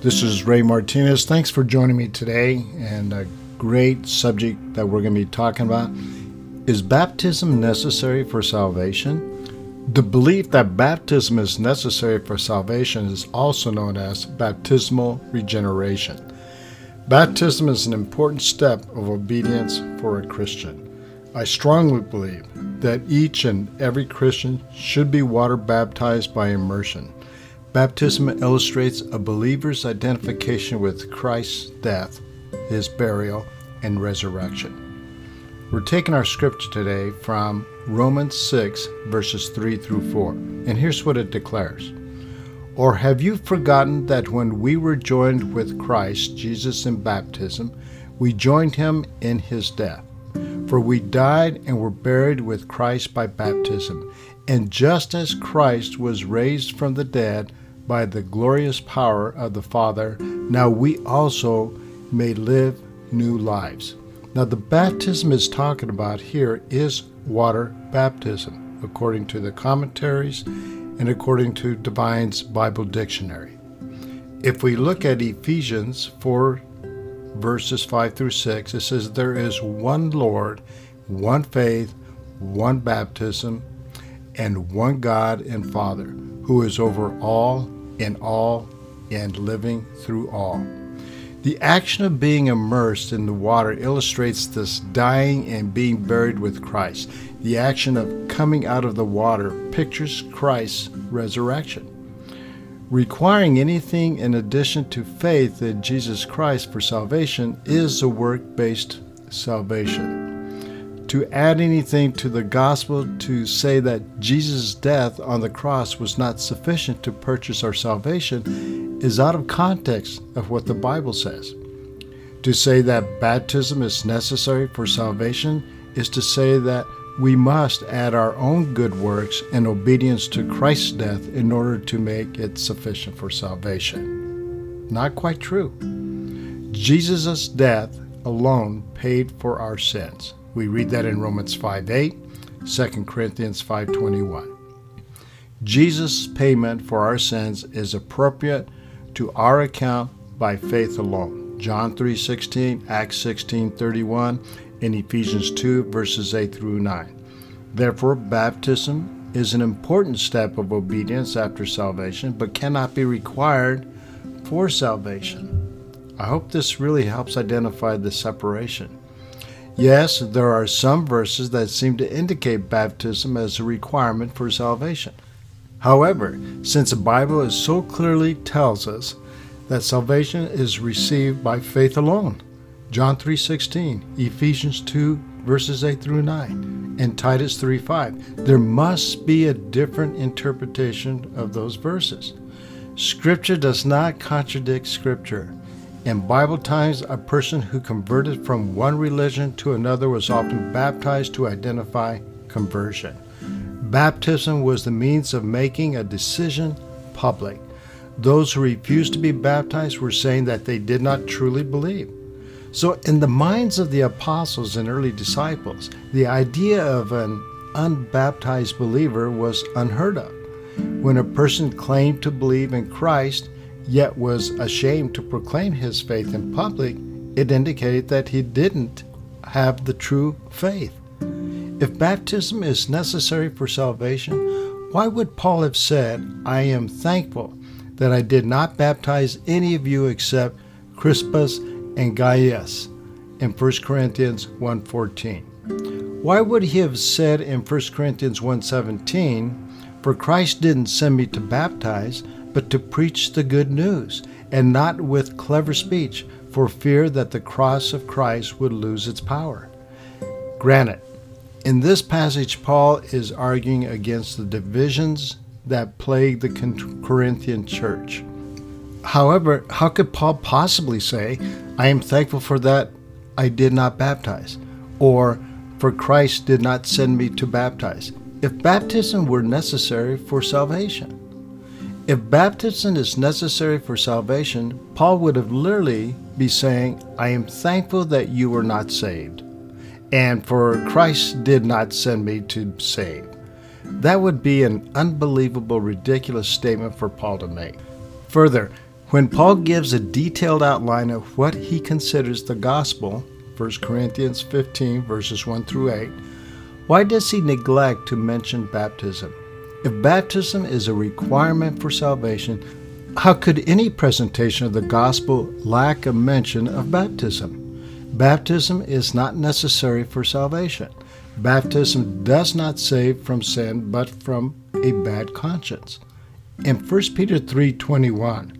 This is Ray Martinez. Thanks for joining me today. And a great subject that we're going to be talking about is baptism necessary for salvation? The belief that baptism is necessary for salvation is also known as baptismal regeneration. Baptism is an important step of obedience for a Christian. I strongly believe that each and every Christian should be water baptized by immersion. Baptism illustrates a believer's identification with Christ's death, his burial, and resurrection. We're taking our scripture today from Romans 6, verses 3 through 4. And here's what it declares Or have you forgotten that when we were joined with Christ Jesus in baptism, we joined him in his death? For we died and were buried with Christ by baptism. And just as Christ was raised from the dead by the glorious power of the Father, now we also may live new lives. Now, the baptism is talking about here is water baptism, according to the commentaries and according to Divine's Bible Dictionary. If we look at Ephesians 4, verses 5 through 6, it says, There is one Lord, one faith, one baptism, and one God and Father, who is over all, in all, and living through all. The action of being immersed in the water illustrates this dying and being buried with Christ. The action of coming out of the water pictures Christ's resurrection. Requiring anything in addition to faith in Jesus Christ for salvation is a work based salvation. To add anything to the gospel to say that Jesus' death on the cross was not sufficient to purchase our salvation is out of context of what the Bible says. To say that baptism is necessary for salvation is to say that we must add our own good works and obedience to Christ's death in order to make it sufficient for salvation. Not quite true. Jesus' death alone paid for our sins. We read that in Romans 5 8, 2 Corinthians 5 21. Jesus' payment for our sins is appropriate to our account by faith alone. John 3:16, Acts 16:31, and Ephesians 2 verses 8 through 9. Therefore, baptism is an important step of obedience after salvation, but cannot be required for salvation. I hope this really helps identify the separation. Yes, there are some verses that seem to indicate baptism as a requirement for salvation. However, since the Bible so clearly tells us that salvation is received by faith alone, John 3:16, Ephesians 2 verses 8 through 9, and Titus 3:5, there must be a different interpretation of those verses. Scripture does not contradict scripture. In Bible times, a person who converted from one religion to another was often baptized to identify conversion. Baptism was the means of making a decision public. Those who refused to be baptized were saying that they did not truly believe. So, in the minds of the apostles and early disciples, the idea of an unbaptized believer was unheard of. When a person claimed to believe in Christ, yet was ashamed to proclaim his faith in public, it indicated that he didn't have the true faith. If baptism is necessary for salvation, why would Paul have said, I am thankful that I did not baptize any of you except Crispus and Gaius in 1 Corinthians 1:14? Why would he have said in 1 Corinthians 1:17, for Christ didn't send me to baptize, but to preach the good news, and not with clever speech, for fear that the cross of Christ would lose its power? Granted, in this passage, Paul is arguing against the divisions that plague the Corinthian church. However, how could Paul possibly say, I am thankful for that I did not baptize, or for Christ did not send me to baptize, if baptism were necessary for salvation? If baptism is necessary for salvation, Paul would have literally be saying, I am thankful that you were not saved and for Christ did not send me to save. That would be an unbelievable, ridiculous statement for Paul to make. Further, When Paul gives a detailed outline of what he considers the gospel, 1 Corinthians 15, verses 1 through 8, why does he neglect to mention baptism? If baptism is a requirement for salvation, how could any presentation of the gospel lack a mention of baptism? Baptism is not necessary for salvation. Baptism does not save from sin but from a bad conscience. In 1 Peter 3:21,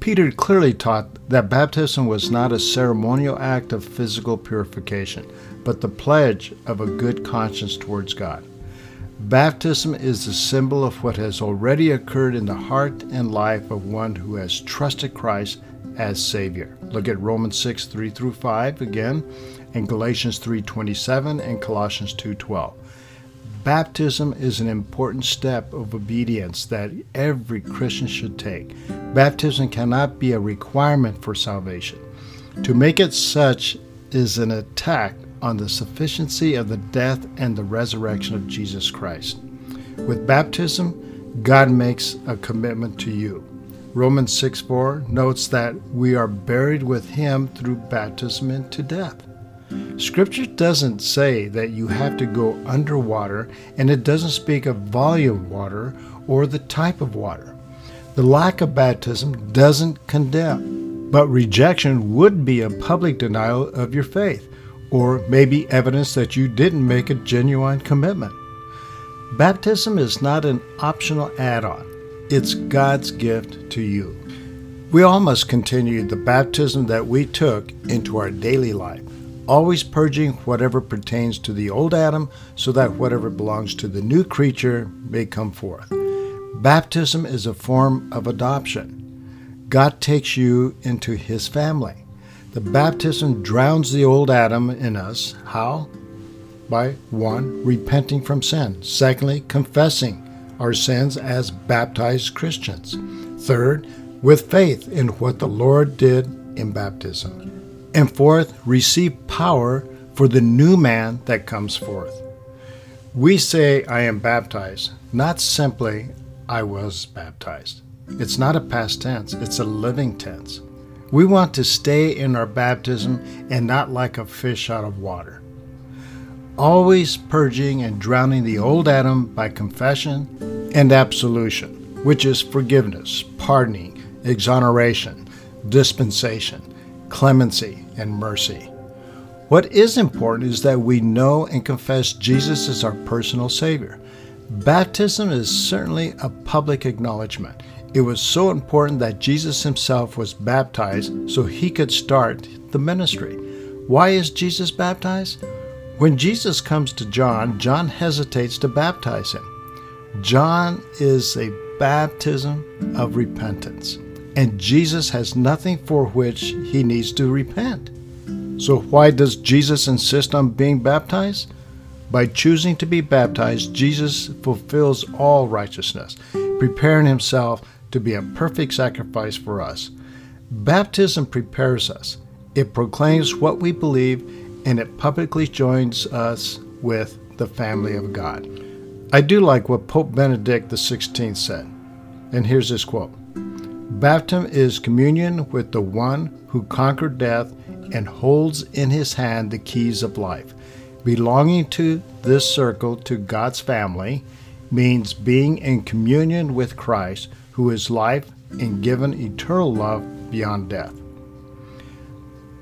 Peter clearly taught that baptism was not a ceremonial act of physical purification, but the pledge of a good conscience towards God. Baptism is the symbol of what has already occurred in the heart and life of one who has trusted Christ as Savior. Look at Romans 6 3 through 5 again, and Galatians 3:27 and Colossians 2:12. Baptism is an important step of obedience that every Christian should take. Baptism cannot be a requirement for salvation. To make it such is an attack on the sufficiency of the death and the resurrection of Jesus Christ. With baptism, God makes a commitment to you. Romans 6 4 notes that we are buried with him through baptism into death. Scripture doesn't say that you have to go underwater, and it doesn't speak of volume of water or the type of water. The lack of baptism doesn't condemn, but rejection would be a public denial of your faith, or maybe evidence that you didn't make a genuine commitment. Baptism is not an optional add on, it's God's gift to you. We all must continue the baptism that we took into our daily life always purging whatever pertains to the old Adam, so that whatever belongs to the new creature may come forth. Baptism is a form of adoption. God takes you into his family. The baptism drowns the old Adam in us. How? By one, repenting from sin. Secondly, confessing our sins as baptized Christians. Third, with faith in what the Lord did in baptism. And fourth, receive power for the new man that comes forth. We say, I am baptized, not simply, I was baptized. It's not a past tense, it's a living tense. We want to stay in our baptism and not like a fish out of water. Always purging and drowning the old Adam by confession and absolution, which is forgiveness, pardoning, exoneration, dispensation clemency, and mercy. What is important is that we know and confess Jesus as our personal Savior. Baptism is certainly a public acknowledgement. It was so important that Jesus himself was baptized so he could start the ministry. Why is Jesus baptized? When Jesus comes to John, John hesitates to baptize him. John is a baptism of repentance and Jesus has nothing for which he needs to repent. So, why does Jesus insist on being baptized? By choosing to be baptized, Jesus fulfills all righteousness, preparing himself to be a perfect sacrifice for us. Baptism prepares us, it proclaims what we believe, and it publicly joins us with the family of God. I do like what Pope Benedict XVI said, and here's his quote Baptism is communion with the one who conquered death and holds in his hand the keys of life. Belonging to this circle to God's family means being in communion with Christ, who is life and given eternal love beyond death.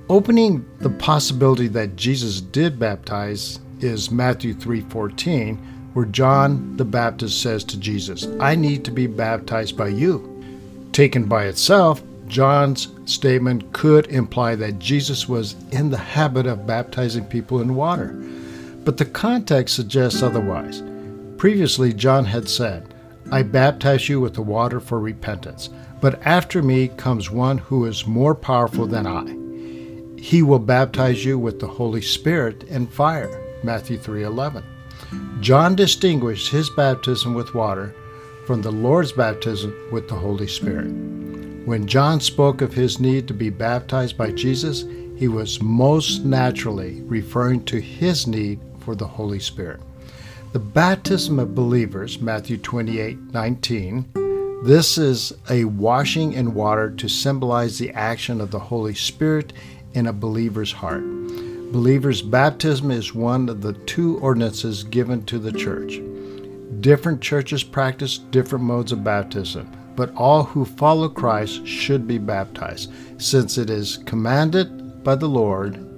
Opening the possibility that Jesus did baptize is Matthew 3:14, where John the Baptist says to Jesus, "I need to be baptized by you." Taken by itself, John's statement could imply that Jesus was in the habit of baptizing people in water. But the context suggests otherwise. Previously, John had said, I baptize you with the water for repentance, but after me comes one who is more powerful than I. He will baptize you with the Holy Spirit and fire. Matthew 3:11. John distinguished his baptism with water from the Lord's baptism with the Holy Spirit. When John spoke of his need to be baptized by Jesus, he was most naturally referring to his need for the Holy Spirit. The baptism of believers, Matthew 28 19, This is a washing in water to symbolize the action of the Holy Spirit in a believer's heart. Believer's baptism is one of the two ordinances given to the church. Different churches practice different modes of baptism, but all who follow Christ should be baptized, since it is commanded by the Lord.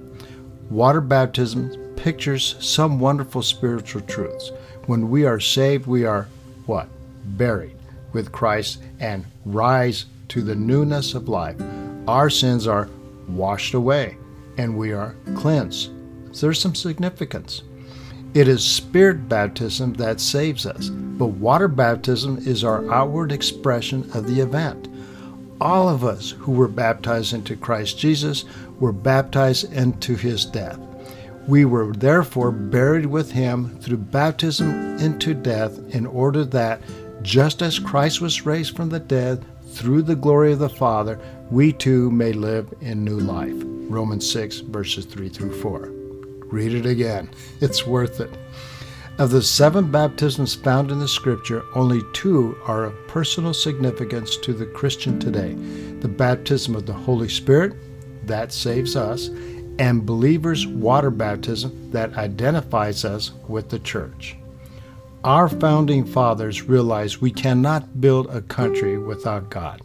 Water baptism pictures some wonderful spiritual truths. When we are saved, we are what? Buried with Christ and rise to the newness of life. Our sins are washed away and we are cleansed. So there's some significance. It is spirit baptism that saves us, but water baptism is our outward expression of the event. All of us who were baptized into Christ Jesus were baptized into his death. We were therefore buried with him through baptism into death, in order that, just as Christ was raised from the dead through the glory of the Father, we too may live in new life. Romans 6, verses 3 through 4. Read it again, it's worth it. Of the seven baptisms found in the scripture, only two are of personal significance to the Christian today the baptism of the Holy Spirit, that saves us, and believers' water baptism, that identifies us with the church. Our founding fathers realized we cannot build a country without God.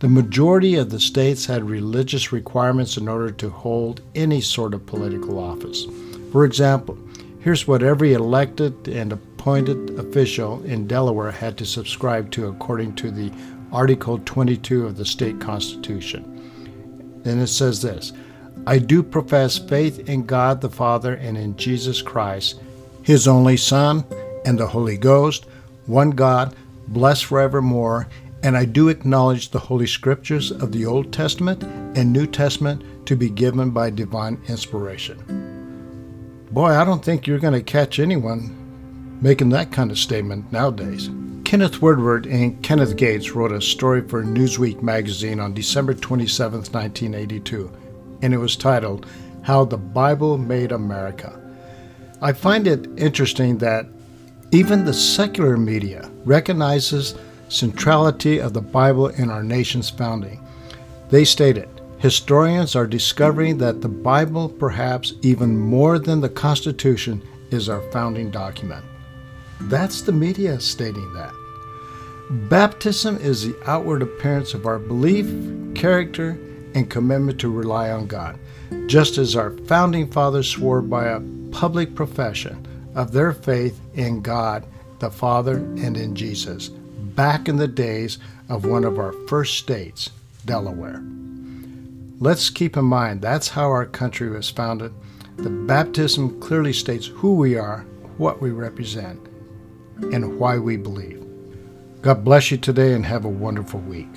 The majority of the states had religious requirements in order to hold any sort of political office. For example, here's what every elected and appointed official in Delaware had to subscribe to according to the Article 22 of the state constitution. And it says this I do profess faith in God the Father and in Jesus Christ, his only Son, and the Holy Ghost, one God, blessed forevermore and I do acknowledge the Holy Scriptures of the Old Testament and New Testament to be given by divine inspiration. Boy, I don't think you're going to catch anyone making that kind of statement nowadays. Kenneth Woodward and Kenneth Gates wrote a story for Newsweek magazine on December 27, 1982, and it was titled How the Bible Made America. I find it interesting that even the secular media recognizes centrality of the Bible in our nation's founding. They stated, Historians are discovering that the Bible, perhaps even more than the Constitution, is our founding document. That's the media stating that. Baptism is the outward appearance of our belief, character, and commitment to rely on God, just as our founding fathers swore by a public profession of their faith in God, the Father, and in Jesus back in the days of one of our first states, Delaware. Let's keep in mind that's how our country was founded. The baptism clearly states who we are, what we represent, and why we believe. God bless you today and have a wonderful week.